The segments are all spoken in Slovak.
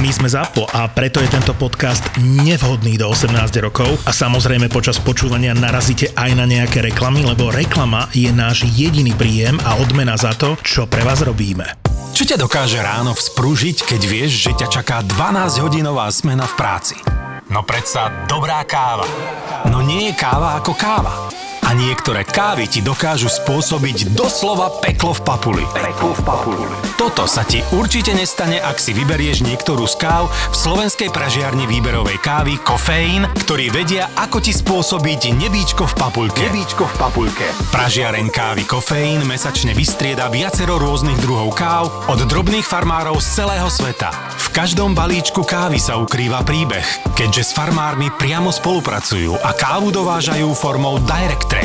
My sme ZAPO a preto je tento podcast nevhodný do 18 rokov a samozrejme počas počúvania narazíte aj na nejaké reklamy, lebo reklama je náš jediný príjem a odmena za to, čo pre vás robíme. Čo ťa dokáže ráno vzprúžiť, keď vieš, že ťa čaká 12-hodinová zmena v práci? No predsa dobrá káva. No nie je káva ako káva. A niektoré kávy ti dokážu spôsobiť doslova peklo v papuli. Peklo v papuli. Toto sa ti určite nestane, ak si vyberieš niektorú z káv v slovenskej pražiarni výberovej kávy Kofeín, ktorí vedia, ako ti spôsobiť nebíčko v papulke. Nebíčko v papulke. Pražiareň kávy Kofeín mesačne vystrieda viacero rôznych druhov káv od drobných farmárov z celého sveta. V každom balíčku kávy sa ukrýva príbeh, keďže s farmármi priamo spolupracujú a kávu dovážajú formou direct trade.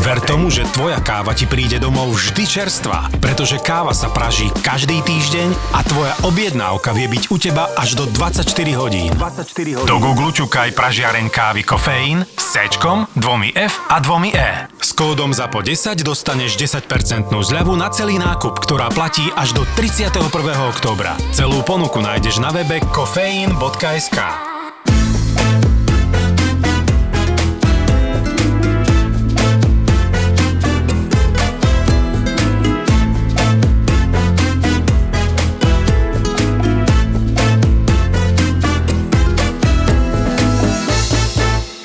Ver tomu, že tvoja káva ti príde domov vždy čerstvá, pretože káva sa praží každý týždeň a tvoja objednávka vie byť u teba až do 24 hodín. 24 hodín. Do Google čukaj pražiareň kávy kofeín s C, dvomi F a dvomi E. S kódom za po 10 dostaneš 10% zľavu na celý nákup, ktorá platí až do 31. októbra. Celú ponuku nájdeš na webe kofeín.sk.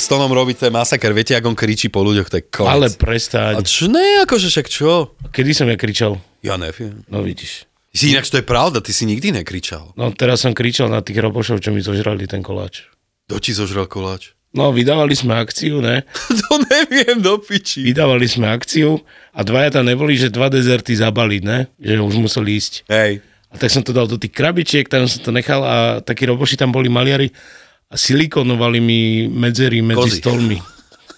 Stonom robí ten masaker, viete, ako on kričí po ľuďoch, to je konec. Ale A prestaň. čo, ne, akože však čo? Kedy som ja kričal? Ja neviem. No vidíš. Si inak, to je pravda, ty si nikdy nekričal. No teraz som kričal na tých robošov, čo mi zožrali ten koláč. Kto ti zožral koláč? No, vydávali sme akciu, ne? to neviem, do piči. Vydávali sme akciu a dvaja tam neboli, že dva dezerty zabaliť, ne? Že už museli ísť. Hej. A tak som to dal do tých krabičiek, tam som to nechal a takí roboši tam boli maliari a silikonovali mi medzery medzi Kozy. stolmi.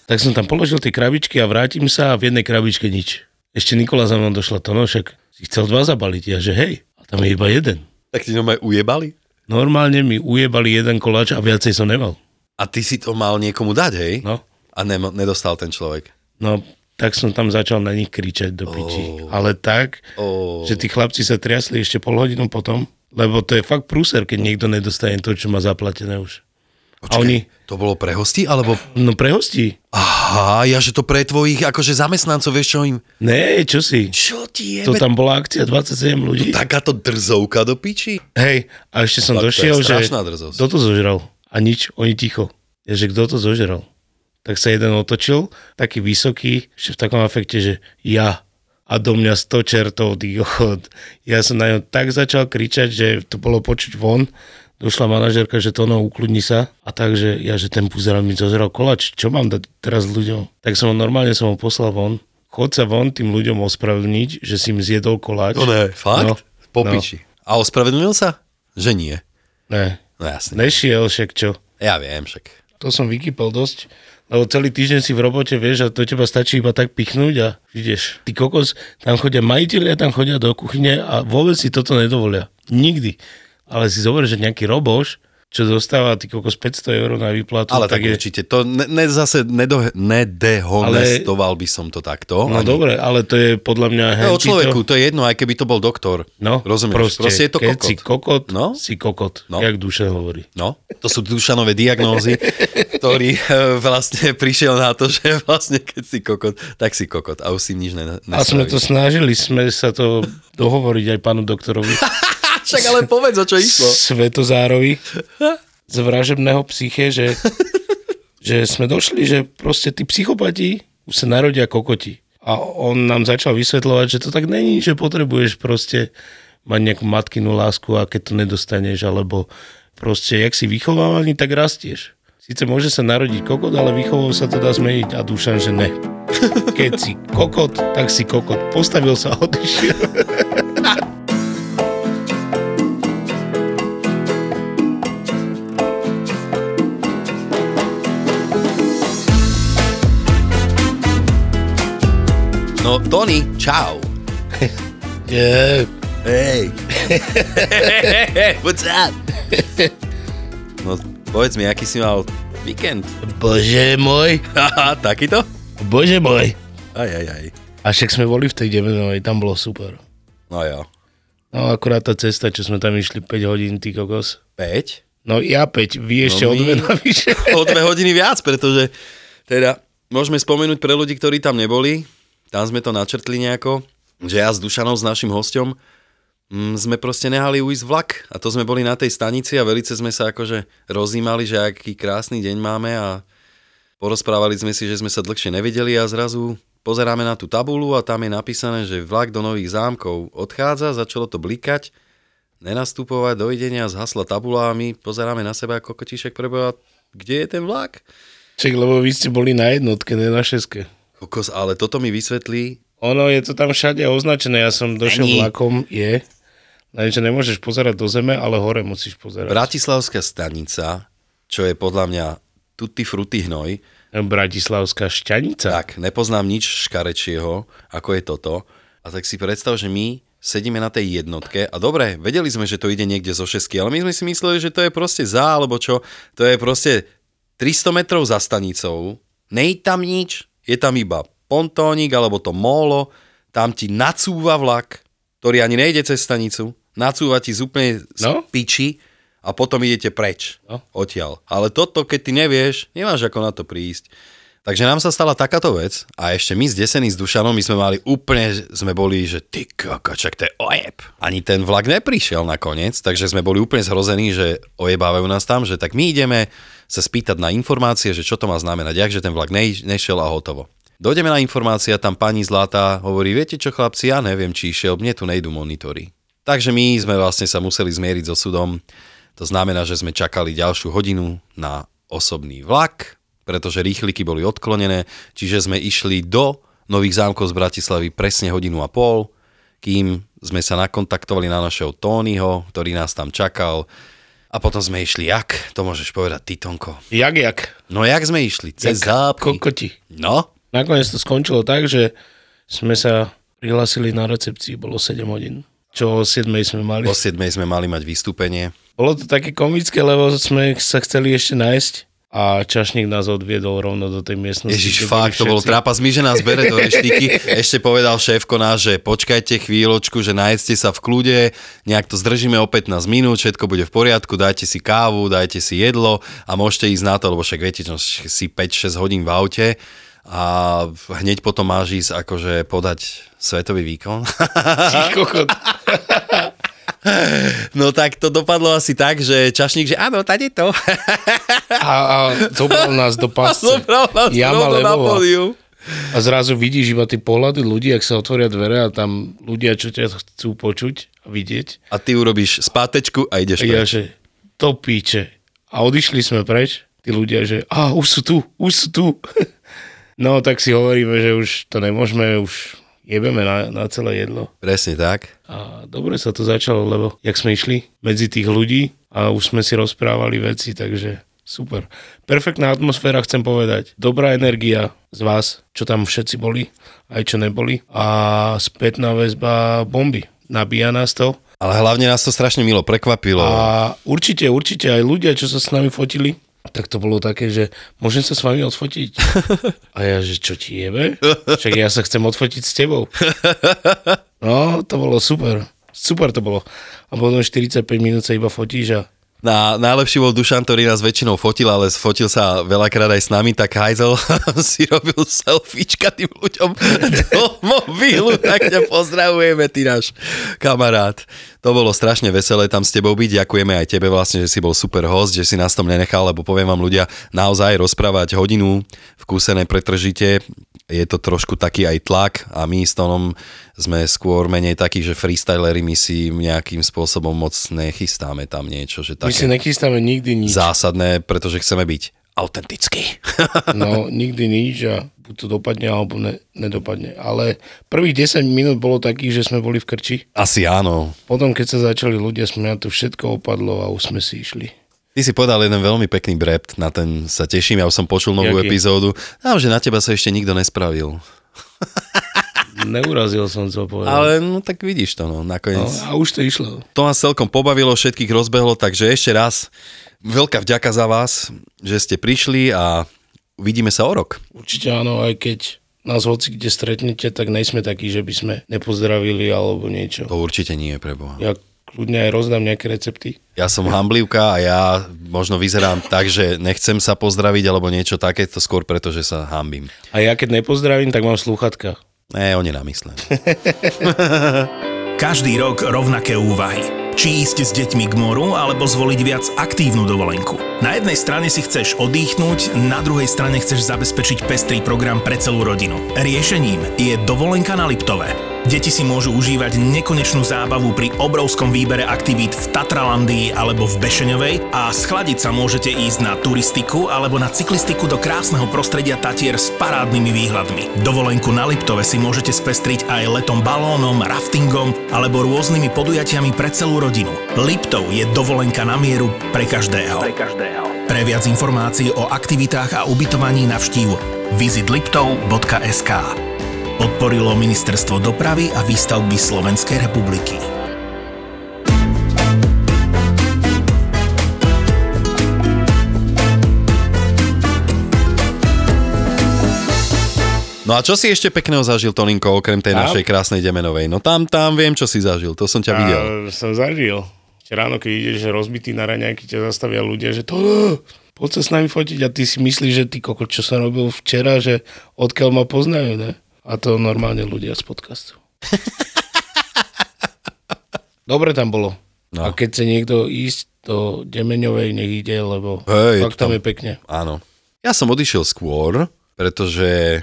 Tak som tam položil tie krabičky a vrátim sa a v jednej krabičke nič. Ešte Nikola za mnou došla to, no však si chcel dva zabaliť. Ja, že hej, a tam je iba jeden. Tak ti normálne ujebali? Normálne mi ujebali jeden koláč a viacej som nemal. A ty si to mal niekomu dať, hej? No, A ne, nedostal ten človek. no tak som tam začal na nich kričať do piči. Oh. Ale tak, Oh. že tí chlapci sa triasli ešte pol hodinu potom, lebo to je fakt prúser, keď niekto nedostane to, čo má zaplatené už. Počkej, oni- To bolo pre hostí, alebo... No pre hostí. Aha, ja, že to pre tvojich akože zamestnancov, vieš čo im... Ne, čo si? Čo ti To tam bola akcia 27 ľudí. Takáto drzovka do piči? Hej, a ešte som Tak to došiel, že strašná drzosť. kto to zožral? A nič, oni ticho. Ja, že kto to zožral? Tak sa jeden otočil, taký vysoký, ešte v takom afekte, že ja. A do mňa 100 čertov, ty. Ja som na ňo tak začal kričať, že to bolo počuť von. Došla manažerka, že to no, ukludni sa. A takže ja, že ten puzera mi zožral koláč, čo mám dať teraz ľuďom? Tak som ho normálne som ho poslal von. Chod sa von tým ľuďom ospravedlniť, že si im zjedol koláč. To ne, fakt? No, po no. A ospravedlnil sa? Že nie. Ne, No jasne. nešiel však čo. Ja viem však. To som vykypal dosť, lebo celý týždeň si v robote vieš a do teba stačí iba tak pichnúť a ideš. Ty kokos, tam chodia majiteľia, tam chodia do kuchyne a vôbec si toto nedovolia. Nikdy. Ale si zober, že nejaký roboš, čo dostáva ty kokos 500 eur na výplatu, Ale tak, tak je... určite, to ne, ne, zase nedo, nedehonestoval by som to takto. No ani- dobre, ale to je podľa mňa... To je o človeku, to je jedno, aj keby to bol doktor. No, Rozumieš? proste, Proste je to keď kokot. si kokot, No. si kokot, No. jak duše hovorí. No, to sú Dušanové diagnózy, ktorý eh, vlastne prišiel na to, že vlastne keď si kokot, tak si kokot a už si nič ne, A sme to snažili, sme sa to dohovoriť aj pánu doktorovi. Však ale povedz, o čo išlo. Svetozárovi z vražebného psyche, že, že sme došli, že proste tí psychopati už sa narodia kokoti. A on nám začal vysvetľovať, že to tak není, že potrebuješ proste mať nejakú matkinu lásku a keď to nedostaneš, alebo proste, jak si vychovávaný, tak rastieš. Sice môže sa narodiť kokot, ale výchovou sa to dá zmeniť a dúšam, že ne. Keď si kokot, tak si kokot. Postavil sa a odišiel. No, Tony, čau. Yeah. Hej. What's up? No, povedz mi, aký si mal víkend? Bože môj, takýto? bože môj. Aj, aj, aj. A však sme boli v tej Demenovej, tam bolo super. No jo. No akurát tá cesta, čo sme tam išli 5 hodín, ty kokos. 5. No ja 5, vy ešte No o dve navyše. o dve hodiny viac, pretože teda môžeme spomenúť pre ľudí, ktorí tam neboli, tam sme to načrtli nejako, že ja s Dušanom, s našim hosťom, mm, sme proste nehali ujsť vlak a to sme boli na tej stanici a velice sme sa akože rozímali, že aký krásny deň máme a porozprávali sme si, že sme sa dlhšie nevideli a zrazu pozeráme na tú tabulu a tam je napísané, že vlak do Nových zámkov odchádza, začalo to blikať, nenastupovať, dovidenia, zhasla tabula a my pozeráme na seba ako kotíšek preboha, kde je ten vlak? Čak, lebo vy ste boli na jednotke, ne na šeske. Kokos, ale toto mi vysvetlí, Ono je to tam všade označené, ja som došiel Není. vlakom, je. Lenže nemôžeš pozerať do zeme, ale hore musíš pozerať. Bratislavská stanica, čo je podľa mňa tutti frutti hnoj, Bratislavská šťanica. tak nepoznám nič škarečieho, ako je toto. A tak si predstav, že my sedíme na tej jednotke a dobre, vedeli sme, že to ide niekde zo šesky, ale my sme si mysleli, že to je proste za, alebo čo, to je proste 300 metrov za stanicou, nej tam nič, je tam iba pontónik alebo to molo, tam ti nacúva vlak, ktorý ani nejde cez stanicu, nacúva ti z úplne z No. piči a potom idete preč No. odtiaľ. Ale toto, keď ty nevieš, nemáš ako na to prísť. Takže nám sa stala takáto vec a ešte my zdesení s Dušanom, my sme mali úplne, sme boli, že ty koko, čak to je ojeb. Ani ten vlak neprišiel nakoniec, takže sme boli úplne zhrození, že ojebávajú nás tam, že tak my ideme sa spýtať na informácie, že čo to má znamenať, jak, že ten vlak nešiel a hotovo. Dojdeme na informácia, tam pani Zlatá hovorí, viete čo chlapci, ja neviem, či išiel, mne tu nejdu monitory. Takže my sme vlastne sa museli zmieriť so súdom, to znamená, že sme čakali ďalšiu hodinu na osobný vlak, pretože rýchliky boli odklonené, čiže sme išli do Nových zámkov z Bratislavy presne hodinu a pol, kým sme sa nakontaktovali na našeho Tonyho, ktorý nás tam čakal a potom sme išli jak? To môžeš povedať ty, Tonko. Jak, jak? No jak sme išli? Cez Jak zápky. kokoti. No, Nakoniec to skončilo tak, že sme sa prihlásili na recepcii, bolo 7 hodín. Čo o 7 sme mali. o 7 sme mali mať vystúpenie. Bolo to také komické, lebo sme sa chceli ešte nájsť a čašník nás odviedol rovno do tej miestnosti. Ježiš, fakt, to všetci. trápas. My, že nás bere do reštiky. Ešte povedal šéfko náš, že počkajte chvíľočku, že najedzte sa v kľude, nejak to zdržíme o 15 minút, všetko bude v poriadku, dajte si kávu, dajte si jedlo a môžete ísť na to, lebo však viete, čo si 5-6 hodín v aute a hneď potom máš ísť akože podať svetový výkon. Ty kokot. No tak to dopadlo asi tak, že čašník, že áno, tady to. A, a zobral nás do pasce. Zobral nás Jama na pódium. A zrazu vidíš iba tie pohľady ľudí, ak sa otvoria dvere a tam ľudia, čo ťa chcú počuť a vidieť. A ty urobíš spátečku a ideš A ja, preč. že to píče. A odišli sme preč, tí ľudia, že a už sú tu, už sú tu. No tak si hovoríme, že už to nemôžeme, už jebeme na, na celé jedlo. Presne tak. A dobre sa to začalo, lebo jak sme išli medzi tých ľudí a už sme si rozprávali veci, takže super. Perfektná atmosféra, chcem povedať. Dobrá energia z vás, čo tam všetci boli, aj čo neboli. A spätná väzba bomby. Nabíja nás to. Ale hlavne nás to strašne milo prekvapilo. A určite, určite aj ľudia, čo sa s nami fotili, tak to bolo také, že môžem sa s vami odfotiť. A ja, že čo ti jebe? Však ja sa chcem odfotiť s tebou. No, to bolo super. Super to bolo. A potom 45 minút sa iba fotíš a Na, najlepší bol Dušan, ktorý nás väčšinou fotil, ale fotil sa veľakrát aj s nami, tak Hajzel si robil selfiečka tým ľuďom do mobilu, tak ťa pozdravujeme, ty náš kamarát. To bolo strašne veselé tam s tebou byť, ďakujeme aj tebe vlastne, že si bol super host, že si nás tom nenechal, lebo poviem vám ľudia, naozaj rozprávať hodinu v kúse nepretržite, je to trošku taký aj tlak a my s Tonom sme skôr menej takí, že freestylery my si nejakým spôsobom moc nechystáme tam niečo, že my si také nechystáme nikdy nič. zásadné, pretože chceme byť autentickí. No, nikdy nič a buď to dopadne, alebo ne, nedopadne. Ale prvých 10 minút bolo takých, že sme boli v krči. Asi áno. Potom, keď sa začali ľudia smiať, to všetko opadlo a už sme si išli. Ty si povedal jeden veľmi pekný brept, na ten sa teším, ja už som počul novú Jaký? epizódu. Dám, že na teba sa ešte nikto nespravil. Neurazil som to povedať. Ale no tak vidíš to, no, No, nakoniec. a už to išlo. To nás celkom pobavilo, všetkých rozbehlo, takže ešte raz veľká vďaka za vás, že ste prišli a uvidíme sa o rok. Určite áno, aj keď nás hoci kde stretnete, tak nejsme takí, že by sme nepozdravili alebo niečo. To určite nie, preboha. Ja kľudne aj rozdám nejaké recepty. Ja som hamblivka a ja možno vyzerám tak, že nechcem sa pozdraviť alebo niečo takéto skôr, pretože sa hambím. A ja keď nepozdravím, tak mám slúchatka. Ne, oni namyslené. Každý rok rovnaké úvahy. Či ísť s deťmi k moru, alebo zvoliť viac aktívnu dovolenku. Na jednej strane si chceš oddychnúť, na druhej strane chceš zabezpečiť pestrý program pre celú rodinu. Riešením je dovolenka na Liptove. Deti si môžu užívať nekonečnú zábavu pri obrovskom výbere aktivít v Tatralandii alebo v Bešeňovej a schladiť sa môžete ísť na turistiku alebo na cyklistiku do krásneho prostredia Tatier s parádnymi výhľadmi. Dovolenku na Liptove si môžete spestriť aj letom balónom, raftingom alebo rôznymi podujatiami pre celú rodinu. Liptov je dovolenka na mieru pre každého. Pre každého. Pre viac informácií o aktivitách a ubytovaní navštív visitliptov.sk Podporilo Ministerstvo dopravy a výstavby Slovenskej republiky. No a čo si ešte pekného zažil, Toninko, okrem tej Tam? našej krásnej Demenovej? No tam, tam viem, čo si zažil, to som ťa videl. A som zažil. Ráno, keď ideš rozbitý na raňajky, ťa zastavia ľudia, že to poď sa s nami fotiť a ty si myslíš, že ty koko, čo som robil včera, že odkiaľ ma poznajú, ne? A to normálne ľudia z podcastu. Dobre tam bolo. No. No. A keď chce niekto ísť do Demeňovej, nech ide, lebo Hej, fakt to tam tam- je pekne. Áno. Ja som odišiel skôr, pretože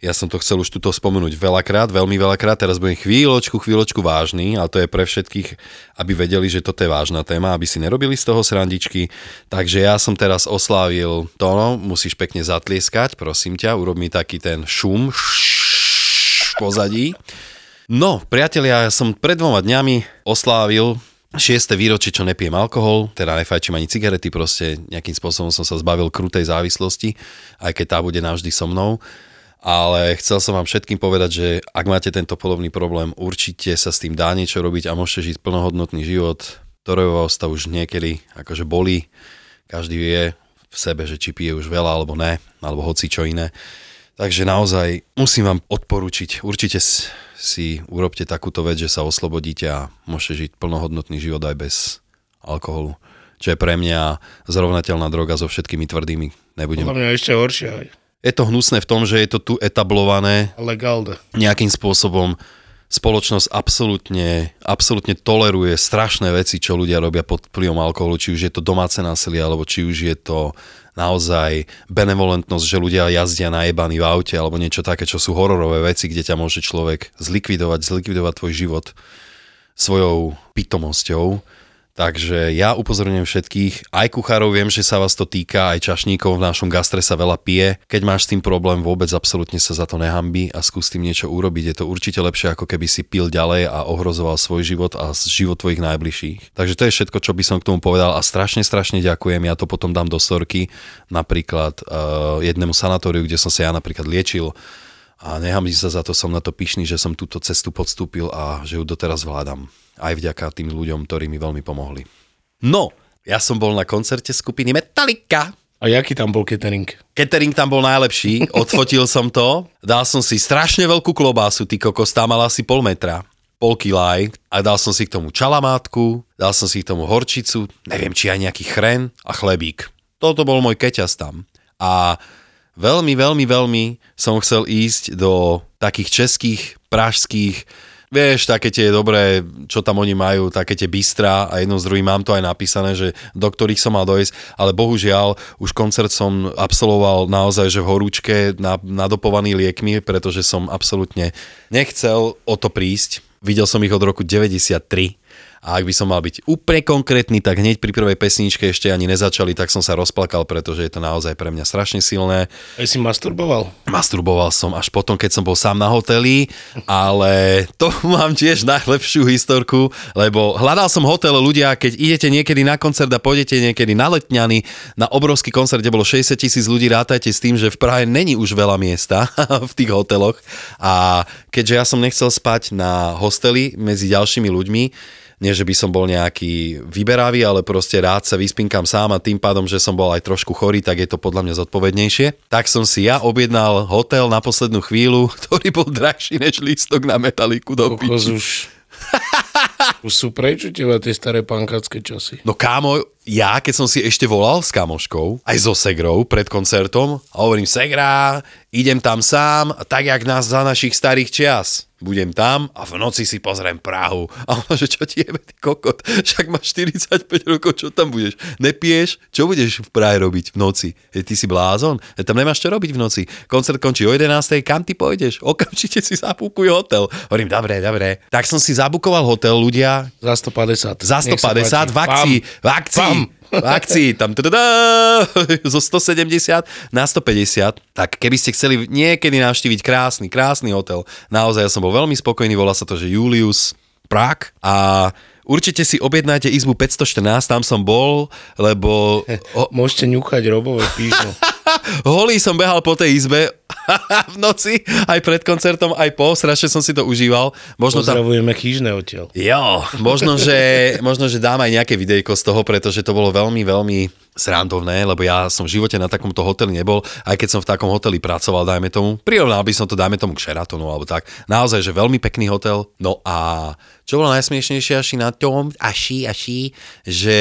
ja som to chcel už tuto spomenúť veľakrát, veľmi veľakrát, teraz budem chvíľočku, chvíľočku vážny, ale to je pre všetkých, aby vedeli, že toto je vážna téma, aby si nerobili z toho srandičky. Takže ja som teraz oslávil Tono, musíš pekne zatlieskať, prosím ťa, urob mi taký ten šum v pozadí. No, priatelia, ja som pred dvoma dňami oslávil 6. výročie, čo nepijem alkohol, teda nefajčím ani cigarety, proste nejakým spôsobom som sa zbavil krutej závislosti, aj keď tá bude navždy so mnou. Ale chcel som vám všetkým povedať, že ak máte tento podobný problém, určite sa s tým dá niečo robiť a môžete žiť plnohodnotný život, ktorého to už niekedy akože bolí. Každý vie v sebe, že či pije už veľa alebo ne, alebo hoci čo iné. Takže naozaj musím vám odporučiť, určite si urobte takúto vec, že sa oslobodíte a môžete žiť plnohodnotný život aj bez alkoholu. Čo je pre mňa zrovnateľná droga so všetkými tvrdými. Nebudem. Podľa mňa ešte horšie aj. Je to hnusné v tom, že je to tu etablované Legálne. nejakým spôsobom spoločnosť absolútne, absolútne toleruje strašné veci, čo ľudia robia pod vplyvom alkoholu, či už je to domáce násilie, alebo či už je to naozaj benevolentnosť, že ľudia jazdia najebaní v aute, alebo niečo také, čo sú hororové veci, kde ťa môže človek zlikvidovať, zlikvidovať tvoj život svojou pitomosťou. Takže ja upozorňujem všetkých, aj kuchárov viem, že sa vás to týka, aj čašníkov v našom gastre sa veľa pije. Keď máš s tým problém, vôbec absolútne sa za to nehambí a skús tým niečo urobiť. Je to určite lepšie, ako keby si pil ďalej a ohrozoval svoj život a život tvojich najbližších. Takže to je všetko, čo by som k tomu povedal a strašne, strašne ďakujem. Ja to potom dám do storky, napríklad uh, jednému sanatóriu, kde som sa ja napríklad liečil a nehambím sa za to, som na to pyšný, že som túto cestu podstúpil a že ju doteraz vládam. Aj vďaka tým ľuďom, ktorí mi veľmi pomohli. No, ja som bol na koncerte skupiny Metallica. A jaký tam bol catering? Catering tam bol najlepší, odfotil som to, dal som si strašne veľkú klobásu, ty kokos, tá mala asi pol metra, pol kilaj a dal som si k tomu čalamátku, dal som si k tomu horčicu, neviem, či aj nejaký chren a chlebík. Toto bol môj keťas tam. A veľmi, veľmi, veľmi som chcel ísť do takých českých, pražských, vieš, také tie dobré, čo tam oni majú, také tie bystra a jedno z druhým mám to aj napísané, že do ktorých som mal dojsť, ale bohužiaľ už koncert som absolvoval naozaj, že v horúčke na, nadopovaný liekmi, pretože som absolútne nechcel o to prísť. Videl som ich od roku 93 a ak by som mal byť úplne konkrétny, tak hneď pri prvej pesničke ešte ani nezačali, tak som sa rozplakal, pretože je to naozaj pre mňa strašne silné. Aj si masturboval? Masturboval som až potom, keď som bol sám na hoteli, ale to mám tiež najlepšiu historku, lebo hľadal som hotel ľudia, keď idete niekedy na koncert a pôjdete niekedy na letňany, na obrovský koncert, kde bolo 60 tisíc ľudí, rátajte s tým, že v Prahe není už veľa miesta v tých hoteloch a keďže ja som nechcel spať na hosteli medzi ďalšími ľuďmi, nie, že by som bol nejaký vyberavý, ale proste rád sa vyspinkam sám a tým pádom, že som bol aj trošku chorý, tak je to podľa mňa zodpovednejšie. Tak som si ja objednal hotel na poslednú chvíľu, ktorý bol drahší než lístok na metaliku do piči. už... Sú preč tie staré pankácké časy. No kámo, ja keď som si ešte volal s kamoškou, aj so Segrou pred koncertom a hovorím, Segra, idem tam sám, tak jak nás za našich starých čias. Budem tam a v noci si pozriem Prahu. A ona, že čo ti jebe, ty kokot, však máš 45 rokov, čo tam budeš? Nepiješ? Čo budeš v Prahe robiť v noci? E, ty si blázon? E, tam nemáš čo robiť v noci. Koncert končí o 11. Kam ty pôjdeš? Okamžite si zabukuj hotel. Hovorím, dobre, dobre. Tak som si zabukoval hotel, ľudia, Za 150. za Nech sa 150 páči. v akcii, v akcii, V akcii, tam tadadá, zo 170 na 150. Tak keby ste chceli niekedy navštíviť krásny, krásny hotel, naozaj ja som bol veľmi spokojný, volá sa to, že Julius Prague a určite si objednáte izbu 514, tam som bol, lebo Môžete ňuchať robové píšno. holý som behal po tej izbe v noci, aj pred koncertom, aj po, strašne som si to užíval. Možno tam Pozdravujeme chýžne odtiaľ. Jo, možno že, možno, že dám aj nejaké videjko z toho, pretože to bolo veľmi, veľmi srandovné, lebo ja som v živote na takomto hoteli nebol, aj keď som v takom hoteli pracoval, dajme tomu. Prirovnal by som to, dajme tomu k Sheratonu alebo tak. Naozaj, že veľmi pekný hotel. No a čo bolo najsmiešnejšie asi na tom, aši, aši, že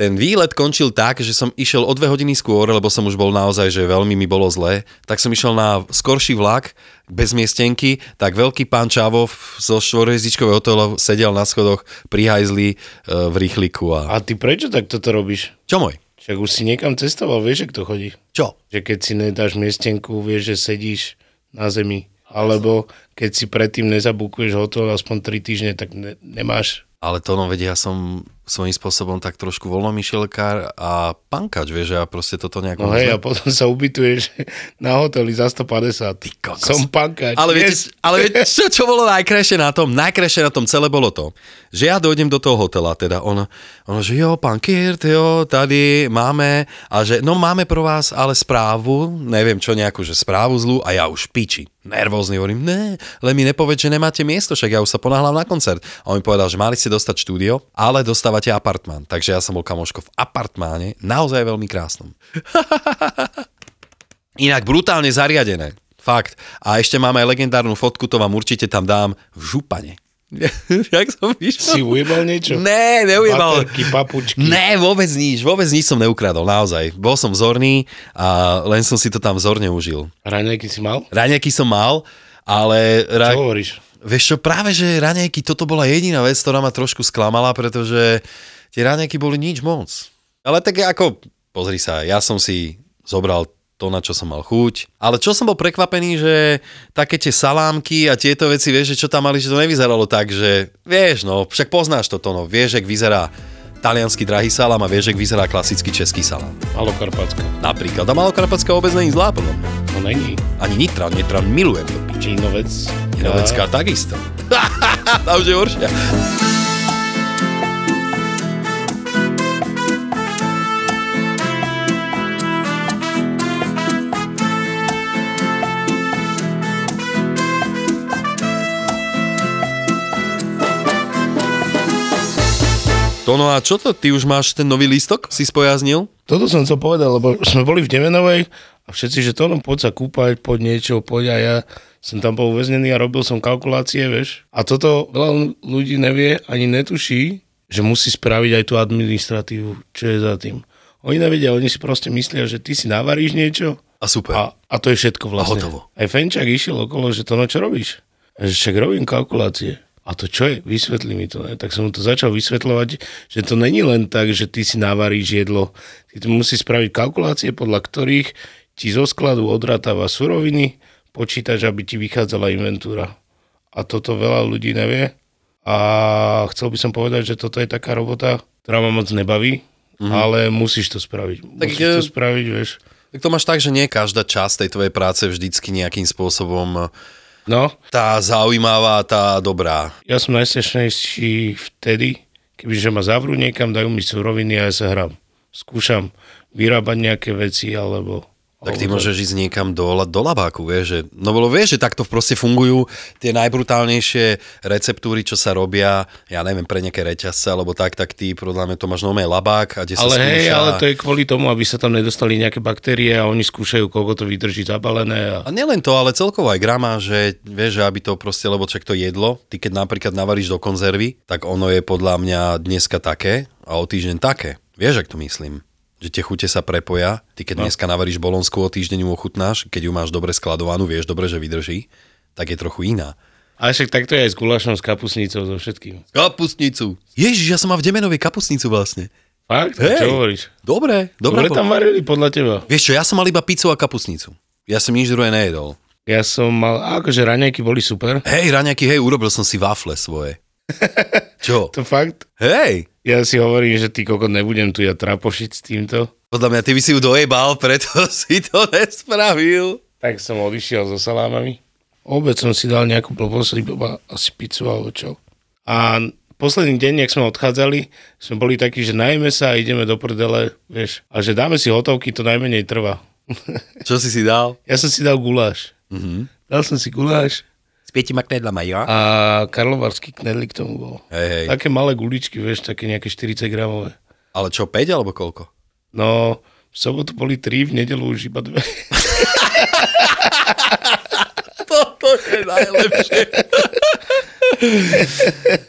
ten výlet končil tak, že som išiel o dve hodiny skôr, lebo som už bol naozaj, že veľmi mi bolo zle, tak som išiel na skorší vlak, bez miestenky, tak veľký pán Čavo zo štvorhviezdičkového hotelu sedel na schodoch pri hajzli e, v rýchliku a... A ty prečo tak toto robíš? Čo môj? Však už si niekam cestoval, vieš, jak to chodí. Čo? Že keď si nedáš miestenku, vieš, že sedíš na zemi. Alebo keď si predtým nezabukuješ hotel aspoň 3 týždne, tak ne, nemáš. Ale to no vedia, ja som svojím spôsobom tak trošku voľnomyšielkár a pankač, vieš, ja proste toto nejako... No hej, a potom sa ubytuješ na hoteli za 150. Ty kokos. Som pankač. Ale viete, ale viete čo, čo bolo najkrajšie na tom? Najkrajšie na tom celé bolo to, že ja dojdem do toho hotela, teda on, on že jo, pán Kirt, jo, tady máme, a že no máme pro vás ale správu, neviem čo nejakú, že správu zlú a ja už piči. Nervózny hovorím, ne, len mi nepoveď, že nemáte miesto, však ja už sa ponáhľam na koncert. A on mi povedal, že mali ste dostať štúdio, ale dostávate apartmán. Takže ja som bol kamoško v apartmáne, naozaj veľmi krásnom. Inak brutálne zariadené. Fakt. A ešte máme aj legendárnu fotku, to vám určite tam dám v župane. Jak som vyšiel? Si ujebal niečo? Ne, neujebal. Baterky, papučky. Ne, vôbec nič, vôbec nič som neukradol, naozaj. Bol som vzorný a len som si to tam vzorne užil. Raňajky si mal? Raňajky som mal, ale... Ra... Čo hovoríš? Vieš čo, práve že raňajky, toto bola jediná vec, ktorá ma trošku sklamala, pretože tie raňajky boli nič moc. Ale tak ako, pozri sa, ja som si zobral to, na čo som mal chuť. Ale čo som bol prekvapený, že také tie salámky a tieto veci, vieš, že čo tam mali, že to nevyzeralo tak, že vieš, no, však poznáš toto, no, vieš, jak vyzerá talianský drahý salám a vieš, jak vyzerá klasický český salám. Malokarpatska. Napríklad. A Malokarpatská vôbec není zlá, podľa mňa. No není. Ani Nitra, Nitra milujem do piči. Čínovec. Inovecká takisto. Tá už je horšia. Tono, a čo to? Ty už máš ten nový lístok? Si spojaznil? Toto som chcel povedať, lebo sme boli v Demenovej a všetci, že to no, poď sa kúpať, poď niečo, poď a ja som tam bol uväznený a robil som kalkulácie, vieš. A toto veľa ľudí nevie, ani netuší, že musí spraviť aj tú administratívu, čo je za tým. Oni nevedia, oni si proste myslia, že ty si navaríš niečo A super. a, a to je všetko vlastne. hotovo. Aj Fenčák išiel okolo, že to no čo robíš? A že však robím kalkulácie. A to čo je? Vysvetli mi to. Ne? Tak som mu to začal vysvetľovať, že to není len tak, že ty si navaríš jedlo. Ty tu musíš spraviť kalkulácie, podľa ktorých ti zo skladu odratáva suroviny, počítaš, aby ti vychádzala inventúra. A toto veľa ľudí nevie. A chcel by som povedať, že toto je taká robota, ktorá ma moc nebaví, mm-hmm. ale musíš to spraviť. Tak musíš je- to spraviť, vieš. Tak to máš tak, že nie každá časť tej tvojej práce vždycky nejakým spôsobom No, tá zaujímavá, tá dobrá. Ja som najstešnejší vtedy, kebyže ma zavrú niekam, dajú mi suroviny a ja sa hrám. Skúšam vyrábať nejaké veci, alebo Tak ty môžeš ísť niekam do, do labáku, vieš, že, no bolo vieš, že takto proste fungujú tie najbrutálnejšie receptúry, čo sa robia, ja neviem, pre nejaké reťazce, alebo tak, tak ty, podľa mňa to máš nové labák a kde sa Ale hej, ale to je kvôli tomu, aby sa tam nedostali nejaké baktérie a oni skúšajú, koľko to vydrží zabalené. A... A nielen to, ale celkovo aj grama, že vieš, že aby to proste, lebo čak to jedlo, ty keď napríklad navaríš do konzervy, tak ono je podľa mňa dneska také a o týždeň také. Vieš, ak to myslím? Že tie chute sa prepoja. Ty keď no. dneska navaríš bolonskú, o týždeň ju ochutnáš, keď ju máš dobre skladovanú, vieš dobre, že vydrží, tak je trochu iná. A však takto je aj s gulášom, s kapusnicou, so všetkým. Kapustnicu. Ježiš, ja som mal v Demenovej kapustnicu vlastne. Fakt? Hej. Čo hovoríš? Dobre, dobre. Dobre tam varili podľa teba. Vieš čo, ja som mal iba pizzu a kapustnicu. Ja som nič druhé nejedol. Ja som mal, akože raňajky boli super. Hej, raňaky, hej, urobil som si wafle svoje. Čo? To fakt? Hej, Ja si hovorím, že ty kokot nebudem tu ja trapošiť s týmto. podľa mňa ty by si ju dojebal, preto si to nespravil. Tak som odišiel so salámami. Obed som si dal nejakú blbosť, iba asi pizzu alebo čo. A posledný deň, jak sme odchádzali, sme boli takí, že najme sa a ideme do prdele, vieš. A že dáme si hotovky, to najmenej trvá. Čo si si dal? ja som si dal guláš. Mm-hmm. Dal som si guláš S piatima knedlama, jo? a karlovarský knedlík tomu bol. Hej, hej. Také malé guličky, vieš, také nejaké 40 gramové. Ale čo, 5 alebo koľko? No, v sobotu boli 3, v nedelu už iba dve. Toto je najlepšie.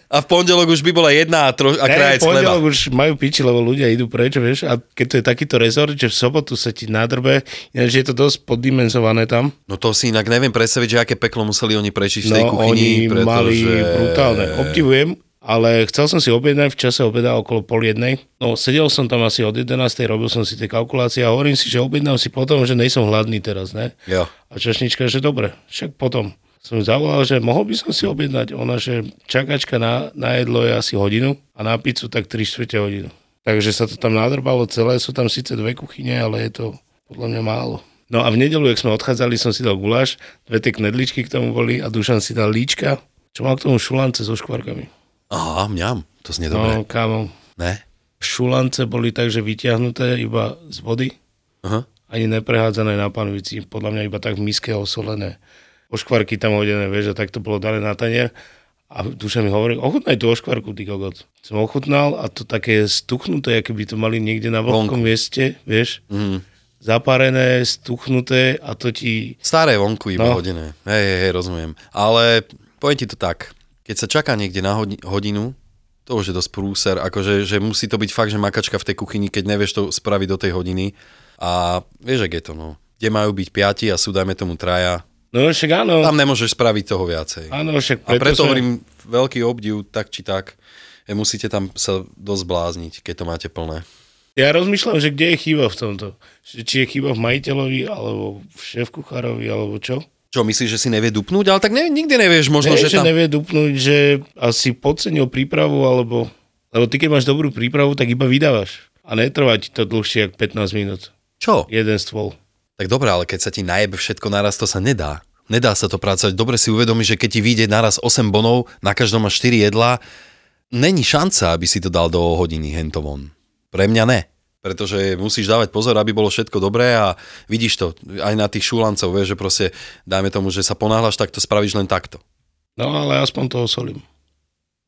a v pondelok už by bola jedna a, tro- a krajec v chleba. pondelok už majú piči, lebo ľudia idú preč, vieš, a keď to je takýto rezort, že v sobotu sa ti nadrbe, ináč je to dosť poddimenzované tam. No to si inak neviem predstaviť, že aké peklo museli oni prečiť v No, tej kuchyni. oni pretože... mali brutálne. Obdivujem, ale chcel som si objednať v čase obeda okolo pol jednej. No, sedel som tam asi od 11. robil som si tie kalkulácie a hovorím si, že objednám si potom, že nejsom hladný teraz, ne? Jo. A čašnička, že dobre, však potom. Som ju zavolal, že mohol by som si objednať. Ona, že čakačka na, na jedlo je asi hodinu a na pizzu tak 3 čtvrte hodinu. Takže sa to tam nadrbalo celé, sú tam síce dve kuchyne, ale je to podľa mňa málo. No a v nedelu, jak sme odchádzali, som si dal guláš, dve tie knedličky k tomu boli a Dušan si dal líčka, čo mal k tomu šulance so škvarkami. Aha, mňam, to znie dobre. No, kámo, Ne? šulance boli takže vyťahnuté iba z vody, Aha. ani neprehádzané na panvici, podľa mňa iba tak v miske osolené. Oškvarky tam hodené, vieš, a tak to bolo dané na tanier. A duša mi hovorí, ochutnaj tú oškvarku, ty kokot. Som ochutnal a to také stuchnuté, aké by to mali niekde na vlhkom mieste, vieš. Mm. Zaparené, stuchnuté a to ti... Staré vonku iba No. hodené. Hej, hej, hej, rozumiem. Ale poviem ti to tak, keď sa čaká niekde na hodi- hodinu, to už je dosť prúser, akože že musí to byť fakt, že makačka v tej kuchyni, keď nevieš to spraviť do tej hodiny. A vieš, ak je to, no. Kde majú byť piati a sú, dajme tomu, traja. No však áno, Tam nemôžeš spraviť toho viacej. áno, však A preto sme- hovorím, veľký obdiv, tak či tak. E, musíte tam sa dosť blázniť, keď to máte plné. Ja rozmýšľam, že kde je chyba v tomto. Či je chyba v majiteľovi, alebo v šéf-kuchárovi, alebo čo. Čo, myslíš, že si nevie dupnúť? Ale tak ne, nikdy nevieš, možno, Nie, že že tam... nevie dupnúť, že asi podcenil prípravu, alebo... Lebo ty, keď máš dobrú prípravu, tak iba vydávaš. A netrvá ti to dlhšie ako 15 minút. Čo? Jeden stôl. Tak dobré, ale keď sa ti najebe všetko naraz, to sa nedá. Nedá sa to pracovať. Dobre si uvedomíš, že keď ti vyjde naraz 8 bonov, na každom máš 4 jedlá, není šanca, aby si to dal do hodiny hentovon. Pre mňa ne. Pretože musíš dávať pozor, aby bolo všetko dobré a vidíš to aj na tých šulancov, vieš, že proste dajme tomu, že sa ponáhľaš, tak to spravíš len takto. No ale aspoň to osolím.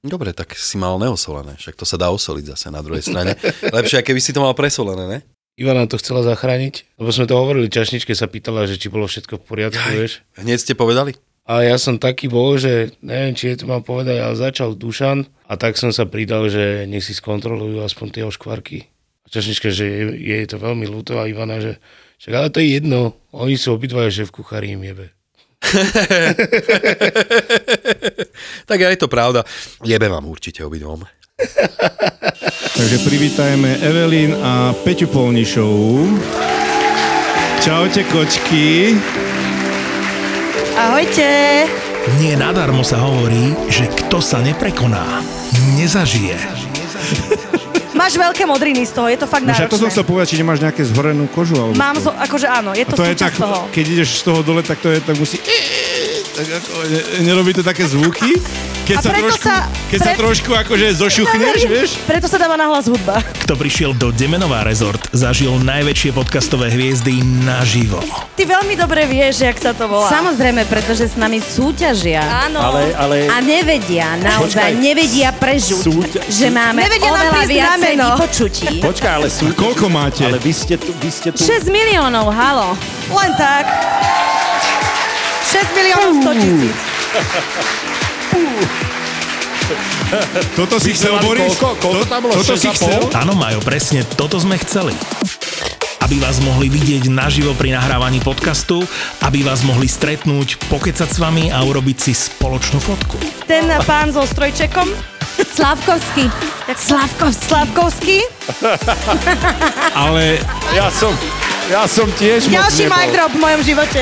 Dobre, tak si mal neosolené, však to sa dá osoliť zase na druhej strane. Lepšie, keby si to mal presolené, ne? Ivana to chcela zachrániť, lebo sme to hovorili, čašničke sa pýtala, že či bolo všetko v poriadku, Jaj. vieš. Hneď ste povedali? A ja som taký bol, že neviem, či je to mám povedať, ale začal Dušan a tak som sa pridal, že nech si skontrolujú aspoň tie oškvarky. A čašnička, že je, je to veľmi ľúto a Ivana, že však ale to je jedno, oni sú obidvaja, že v kuchári im jebe. tak aj je to pravda. Jebe vám určite obidvom. Takže privítajme Evelyn a Peťu Polnišovú. Čaute kočky. Ahojte. Nie nadarmo sa hovorí, že kto sa neprekoná, nezažije. Máš veľké modriny z toho, je to fakt No však to som náročné. chcel povedať, či nemáš nejaké zhorenú kožu. Alebo Mám, zo, akože áno, je A to, to je tak, toho. keď ideš z toho dole, tak to je, tak musí... Tak ako, ne, nerobí to také zvuky? Keď sa trošku, sa- keď sa pre- trošku akože zošuchneš, vieš? Preto sa dáva nahlas hudba. Kto prišiel do Demenová rezort, zažil najväčšie podcastové hviezdy naživo. Ty veľmi dobre vieš, jak sa to volá. Samozrejme, pretože s nami súťažia. Áno. Ale, ale... A nevedia, naozaj Počkaj. nevedia prežuť, Súťa- že máme Nevedia oveľa viacej vypočutí. Počkaj, ale sú... Koľko máte? Ale vy ste tu... Vy ste tu... 6 miliónov, halo. Len tak. 6 miliónov 100 tisíc. Toto si chcel, Boris? koľko? Koľko tam bolo? Toto si chcel? Áno, Majo, presne toto sme chceli. Aby vás mohli vidieť naživo pri nahrávaní podcastu, aby vás mohli stretnúť, pokecať s vami a urobiť si spoločnú fotku. Ten pán so strojčekom, Slavkovský. Slavkovský. Slavkovský, Ale Ja som... Ja som tiež ďalší mic drop v mojom živote.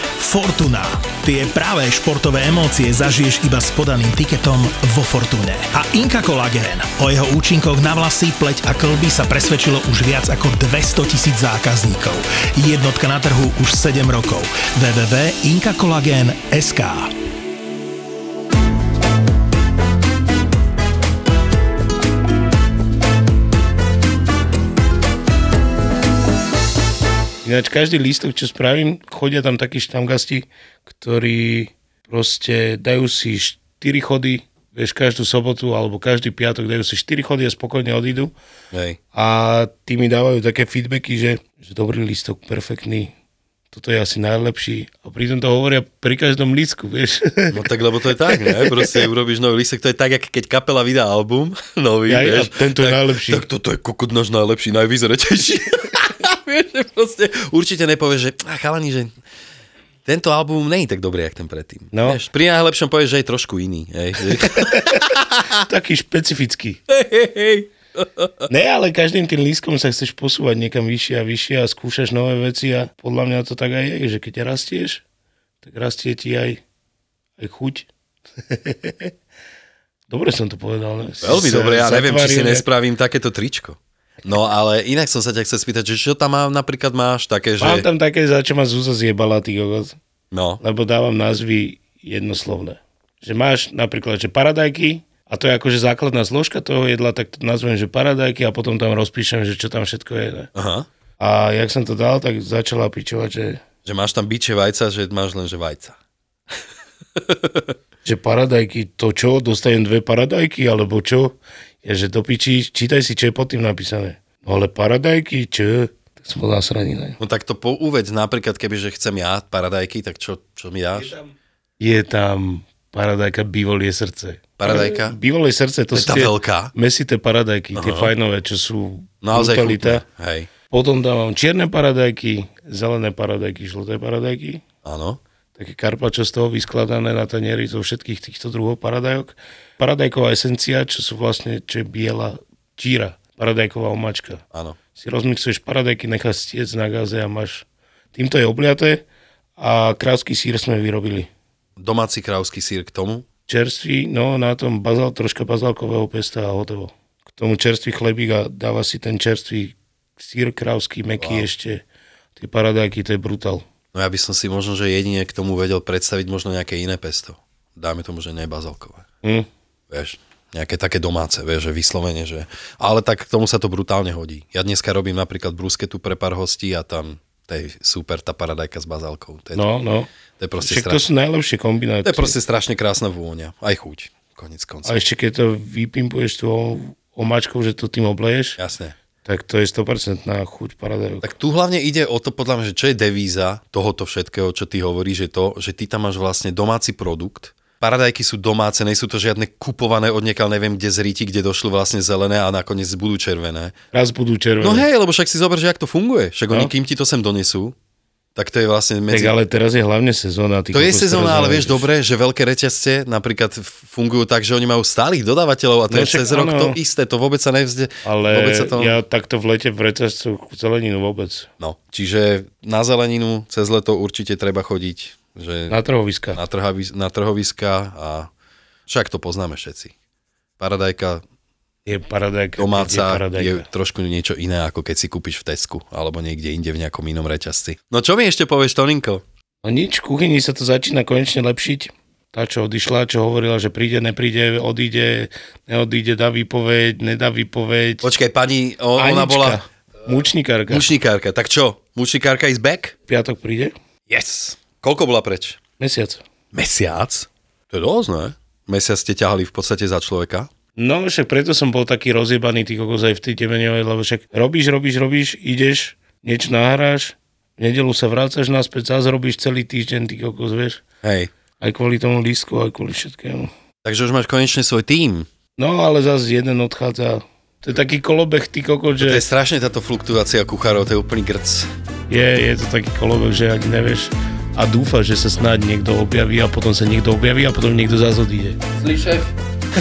Fortuna. Tie práve športové emócie zažiješ iba s podaným tiketom vo Fortune. A Inka Collagen. O jeho účinkoch na vlasy, pleť a klby sa presvedčilo už viac ako 200 tisíc zákazníkov. Jednotka na trhu už 7 rokov. www.inkakolagen.sk Ináč každý lístok, čo spravím, chodia tam takí štamgasti, ktorí proste dajú si 4 chody, vieš, každú sobotu alebo každý piatok dajú si 4 chody a spokojne odídu. Hej. A tí mi dávajú také feedbacky, že, že dobrý lístok, perfektný, toto je asi najlepší. A pritom to hovoria pri každom lístku, vieš. No tak, lebo to je tak, ne? Proste urobíš nový lístek, to je tak, ako keď kapela vydá album, nový, Ja, ja, vieš. tento je tak, najlepší. Tak toto je kokot náš najlepší, najvyzretejší. že proste určite nepovieš, že a chalani, že tento album není tak dobrý, jak ten predtým. No. Vieš, pri najlepšom povieš, že je trošku iný. Hej, že... Taký špecifický. hej, hej, hej. Ne, ale každým tým lístkom sa chceš posúvať niekam vyššie a vyššie a skúšaš nové veci a podľa mňa to tak aj je, že keď rastieš, tak rastie ti aj, aj chuť. dobre som to povedal. Ne? Veľmi dobre, ja neviem, či si nespravím takéto tričko. No ale inak som sa ťa chcel spýtať, že čo tam má, napríklad máš také, že... Mám tam také, za čo ma Zúza zjebala, ty kokos. No, Lebo dávam názvy jednoslovné. Že máš napríklad, že paradajky, a to je akože základná zložka toho jedla, tak to nazvem, že paradajky a potom tam rozpíšem, že čo tam všetko je. Ne? aha. A jak som to dal, tak začala pičovať, že, Že máš tam biče vajca, že máš len že vajca. Že paradajky, to čo, dostajem dve paradajky, alebo čo? Ja, že do piči, čítaj si, čo je pod tým napísané. No ale paradajky, čo? Tak som bol zasraný. Ne? No tak to pouvedz napríklad, keby že chcem ja paradajky, tak čo, čo mi dáš? Je tam paradajka bývolie srdce. Paradajka? Bývolie srdce, to, To je sú tá tie veľká? mesité paradajky, tie fajnové, čo sú Naozaj brutalita. chutné. Hej, Potom dávam čierne paradajky, zelené paradajky, žlté paradajky. áno. Také karpačo z toho vyskladané na tanieri zo všetkých týchto druhov paradajok. Paradajková esencia, čo sú vlastne, čo je biela číra, paradajková omačka. Áno. Si rozmixuješ paradajky, necháš stiec na gaze a máš... Týmto je obliaté a krávsky sír sme vyrobili. Domáci krávsky sír k tomu? Čerstvý, no na tom bazal, troška bazálkového pesta a hotovo. K tomu čerstvý chlebík a dáva si ten čerstvý sír krávsky, meký wow. ešte. Tie paradajky, to je brutál. No ja by som si možno, že jedine k tomu vedel predstaviť možno nejaké iné pesto. Dáme tomu, že nie bazalkové. Hm. Vieš, nejaké také domáce, vieš, že vyslovene, že... Ale tak k tomu sa to brutálne hodí. Ja dneska robím napríklad brusketu pre pár hostí a tam to je super tá paradajka s bazálkou. To je, No, no. to je proste Však to strašne, sú najlepšie kombinácie. to je proste strašne krásna vôňa. Aj chuť. Konec koncov. A ešte keď to vypimpuješ tú omáčkou, že to tým obleješ, Jasné. Tak to je 100% na chuť paradajok. Tak tu hlavne ide o to, podľa mňa, že čo je devíza tohoto všetkého, čo ty hovoríš, je to, že ty tam máš vlastne domáci produkt. Paradajky sú domáce, nie sú to žiadne kupované od niekaľ neviem kde z ríti, kde došli vlastne zelené a nakoniec budú červené. Raz budú červené. No hej, lebo však si zober, že jak to funguje. Však oni No. kým ti to sem donesú, Tak to je vlastne Tak medzi... ale teraz je hlavne sezóna. To je sezóna, ale vieš dobre, že veľké reťazce napríklad fungujú tak, že oni majú stálych dodávateľov a to No je však cez rok to isté, to vôbec sa nevzde. Ale vôbec sa to... ja takto v lete v reťazcu zeleninu vôbec. No, čiže na zeleninu cez leto určite treba chodiť, že Na trhoviska. na, trhavis, na trhoviska a však to poznáme všetci. Paradajka Je paradajka. domáca je je, paradajka. trošku niečo iné, ako keď si kúpiš v Tesku alebo niekde inde v nejakom inom reťazci. No čo mi ešte povieš, Toninko? No nič, v kuchyni sa to začína konečne lepšiť. Tá, čo odišla, čo hovorila, že príde, nepríde, odíde, neodíde, dá výpoveď, nedá výpoveď. Počkaj, pani, o, ona Anička, bola Mučníkarka. mučníkárka. Tak čo? Mučníkárka is back? Piatok príde? Yes. Koľko bola preč? Mesiac. Mesiac? To je dosť, ne? Mesiac ste ťahali v podstate za človeka. No však preto som bol taký rozjebaný, ty kokos aj v tej temeňovej, lebo však robíš, robíš, robíš, ideš, niečo nahráš, v nedelu sa vrácaš naspäť, zase robíš celý týždeň, ty kokos, vieš. Hej. Aj kvôli tomu lístku, aj kvôli všetkému. Takže už máš konečne svoj tím. No ale zase jeden odchádza. To je taký kolobeh, ty kokos, To je že strašne táto fluktuácia kuchárov, to je úplný grc. je, je to taký kolobeh, že ani nevieš a dúfa, že sa snáď niekto objaví a potom sa niekto objaví a potom niekto zase odíde. Šéf. Tebe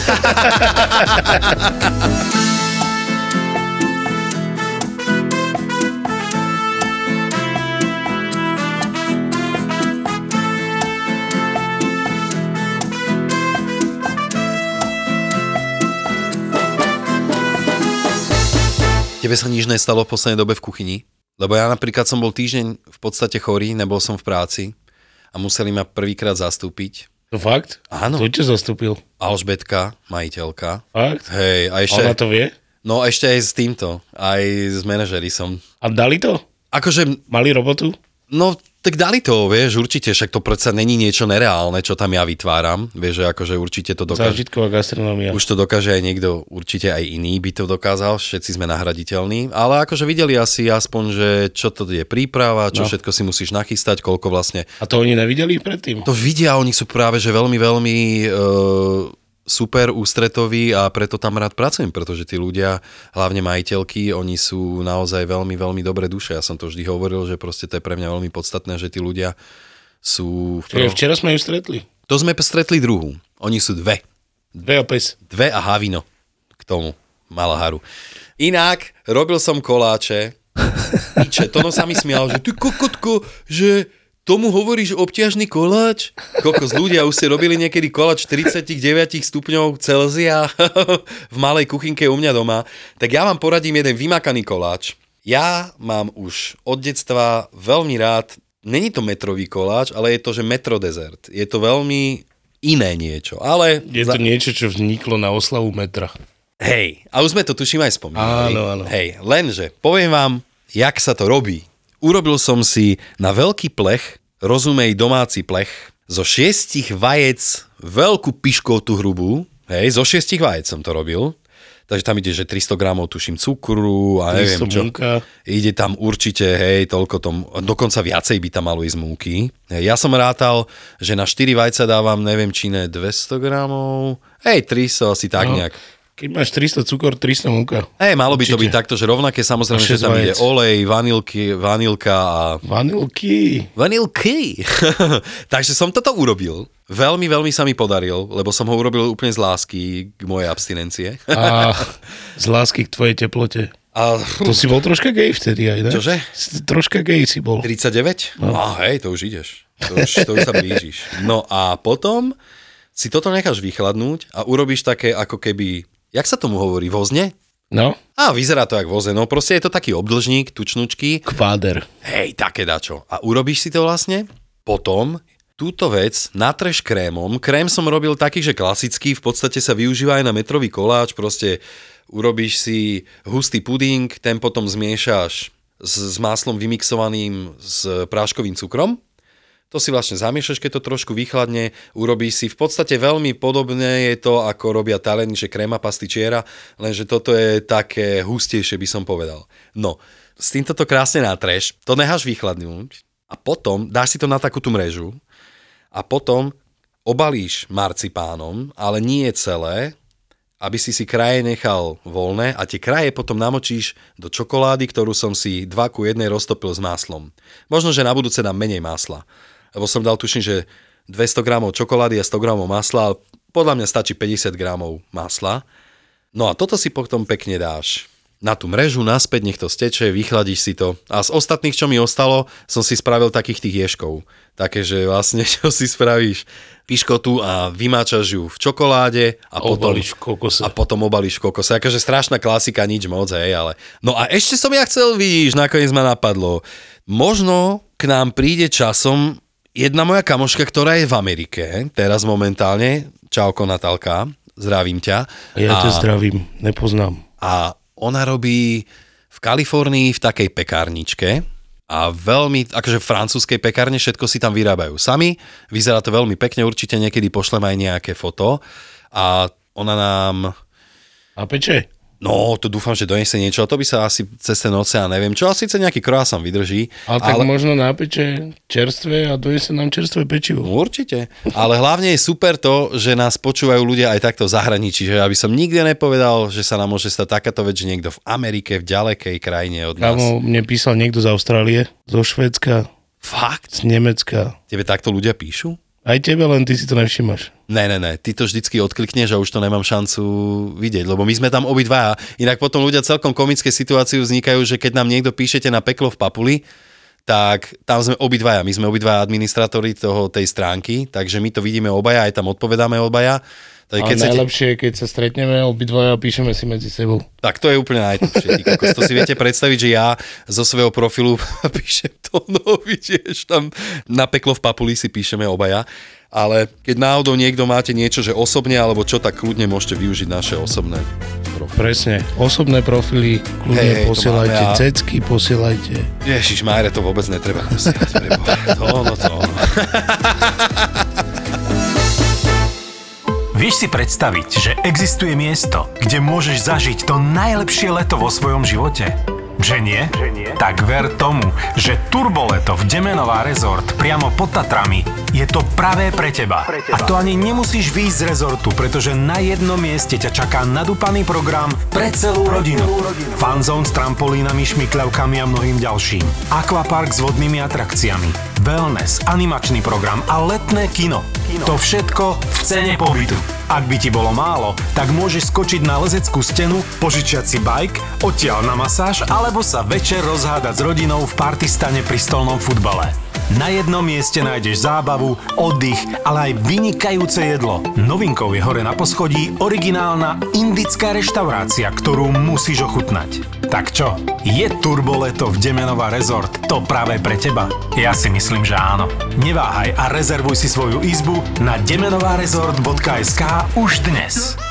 sa nič nestalo v poslednej dobe v kuchyni? Lebo ja napríklad som bol týždeň v podstate chorý, nebol som v práci a museli ma prvýkrát zastúpiť. To fakt? Áno. To ťa zastúpil. Alžbetka, majiteľka. Fakt? Hej, a ešte, Ona to vie? no ešte aj s týmto, aj s manažery som. A dali to? Akože, Mali robotu? no tak dali to, vieš, určite, však to predsa není niečo nereálne, čo tam ja vytváram, vieš, že akože určite to dokáže. Zážitková gastronómia. Už to dokáže aj niekto, určite aj iný by to dokázal, všetci sme nahraditeľní, ale akože videli asi aspoň, že čo to je príprava, čo no. Všetko si musíš nachystať, koľko vlastne. A to oni nevideli predtým? To vidia, oni sú práve, že veľmi, veľmi e, super ústretoví a preto tam rád pracujem, pretože tí ľudia, hlavne majiteľky, oni sú naozaj veľmi, veľmi dobré duše. Ja som to vždy hovoril, že proste to je pre mňa veľmi podstatné, že tí ľudia sú... V Čiže včera sme ju stretli. To sme stretli druhú. Oni sú dve. Dve a pes. Dve a havino k tomu. Mala haru. Inak, robil som koláče. Piče, Tono sa mi smial, že ty kokotko, že tomu hovoríš obťažný koláč? Kokos, ľudia už si robili niekedy koláč 49 stupňov Celzia v malej kuchynke u mňa doma. Tak ja vám poradím jeden vymakaný koláč. Ja mám už od detstva veľmi rád, není to metrový koláč, ale je to, že metrodezert. Je to veľmi iné niečo, ale... Je to niečo, čo vzniklo na oslavu metra. Hej, a už sme to tuším aj spomínali. Áno, áno. Hej, lenže poviem vám, jak sa to robí. Urobil som si na veľký plech, rozumej domáci plech, zo šiestich vajec veľkú piškotu hrubú, hej, zo šiestich vajec som to robil, takže tam ide, že 300 gramov tuším cukru a neviem 300 čo. bunka. Ide tam určite, hej, toľko tom, dokonca viacej by tam malo ísť múky. Hej, ja som rátal, že na 4 vajca dávam, neviem, či ne 200 gramov, hej, 300 asi tak No. nejak. Keď máš 300 cukor, 300 múka. Hej, malo by to Určite. byť takto, že rovnaké, samozrejme, že tam ide vajec. olej, vanilky, vanilka a... Vanilky. Vanilky! Takže som toto urobil. Veľmi, veľmi sa mi podaril, lebo som ho urobil úplne z lásky k mojej abstinencie. A z lásky k tvojej teplote. A To si bol troška gay vtedy aj, ne? Čože? Troška gay si bol. 39? No. A hej, to už ideš. To už, to už sa blížiš. No a potom si toto necháš vychladnúť a urobíš také ako keby... Jak sa tomu hovorí? Vozne? No, A vyzerá to jak voze, no proste je to taký obdlžník, tučnučky. kváder. Hej, také dačo. A urobíš si to vlastne, potom túto vec natreš krémom. Krém som robil taký, že klasický, v podstate sa využíva aj na metrový koláč, proste urobíš si hustý puding, ten potom zmiešaš s, s máslom vymixovaným s práškovým cukrom. To si vlastne zamiešaš, keď to trošku vychladne, urobíš si v podstate veľmi podobné je to, ako robia talení, že kréma pastičiera, lenže toto je také hustejšie, by som povedal. No, s týmto to krásne natreš, to necháš vychladnúť a potom dáš si to na takú tú mrežu a potom obalíš marcipánom, ale nie celé, aby si si kraje nechal voľné a tie kraje potom namočíš do čokolády, ktorú som si 2 ku 1 roztopil s máslom. Možno, že na budúce dám menej masla. Lebo som dal tuším, že 200 gramov čokolády a 100 gramov masla, podľa mňa stačí 50 gramov masla. No a toto si potom pekne dáš na tú mrežu, naspäť, nech to steče, vychladíš si to. A z ostatných, čo mi ostalo, som si spravil takých tých ješkov. Také, že vlastne, čo si spravíš piškotu a vymáčaš ju v čokoláde a potom, Obališ v kokose. a potom obališ v kokose. Akože strašná klasika, nič moc, hej, ale... No a ešte som ja chcel, vidíš, nakoniec ma napadlo. Možno k nám príde časom jedna moja kamoška, ktorá je v Amerike, teraz momentálne. Čauko, Natálka, zdravím ťa. Ja ťa zdravím, nepoznám. A ona robí v Kalifornii v takej pekárničke a veľmi, akože v francúzskej pekárne, všetko si tam vyrábajú sami. Vyzerá to veľmi pekne, určite niekedy pošlem aj nejaké foto. A ona nám A peče? No, to dúfam, že donesie niečo. A to by sa asi cez ten oceán, neviem čo. A síce nejaký croissant vydrží. Ale tak ale... možno nápeče čerstvé a dojesie nám čerstvé pečivo. Určite. Ale hlavne je super to, že nás počúvajú ľudia aj takto v zahraničí. Že aby som nikde nepovedal, že sa nám môže stať takáto vec, že niekto v Amerike, v ďalekej krajine od nás. Kámo, mne písal niekto z Austrálie, zo Švédska, Fakt? z Nemecka. Tebe takto ľudia píšu? Aj tebe, len ty si to nevšimáš. Ne, ne, ne, ty to vždycky odklikneš a už to nemám šancu vidieť, lebo my sme tam obidvaja. Inak potom ľudia celkom komické situácie vznikajú, že keď nám niekto píšete na peklo v Papuli, tak tam sme obidvaja. My sme obidvaja administratóri toho, tej stránky, takže my to vidíme obaja, aj tam odpovedáme obaja. Tak Ale keď chcete, najlepšie je, keď sa stretneme obidvaja a píšeme si medzi sebou. tak to je úplne kokos, to si viete predstaviť, že ja zo svojho profilu píšem to, no vidieš, tam na peklo v Papuli si píšeme obaja. Ale keď náhodou niekto máte niečo, že osobne alebo čo, tak kľudne môžete využiť naše osobné profily. Presne. Osobné profily, kľudne to posielajte, máme a- cecky posielajte. Ježiš, Máre, to vôbec netreba posielať. To ono, to ono. Vieš si predstaviť, že existuje miesto, kde môžeš zažiť to najlepšie leto vo svojom živote? Že nie? Tak ver tomu, že Turboleto v Demenová rezort priamo pod Tatrami je to pravé pre teba. A to ani nemusíš výjsť z rezortu, pretože na jednom mieste ťa čaká nadúpaný program pre celú rodinu. Fanzone s trampolínami, šmikľavkami a mnohým ďalším. Aquapark s vodnými atrakciami. Wellness, animačný program a letné kino. To všetko v cene pobytu. Ak by ti bolo málo, tak môžeš skočiť na lezeckú stenu, požičiať si bike, odtiaľ na masáž alebo sa večer rozhádať s rodinou v partystane pri stolnom futbale. Na jednom mieste nájdeš zábavu, oddych, ale aj vynikajúce jedlo. Novinkou je hore na poschodí originálna indická reštaurácia, ktorú musíš ochutnať. Tak čo, je Turboleto v Demenová rezort to práve pre teba? Ja si myslím, že áno. Neváhaj a rezervuj si svoju izbu na demenovárezort.sk už dnes.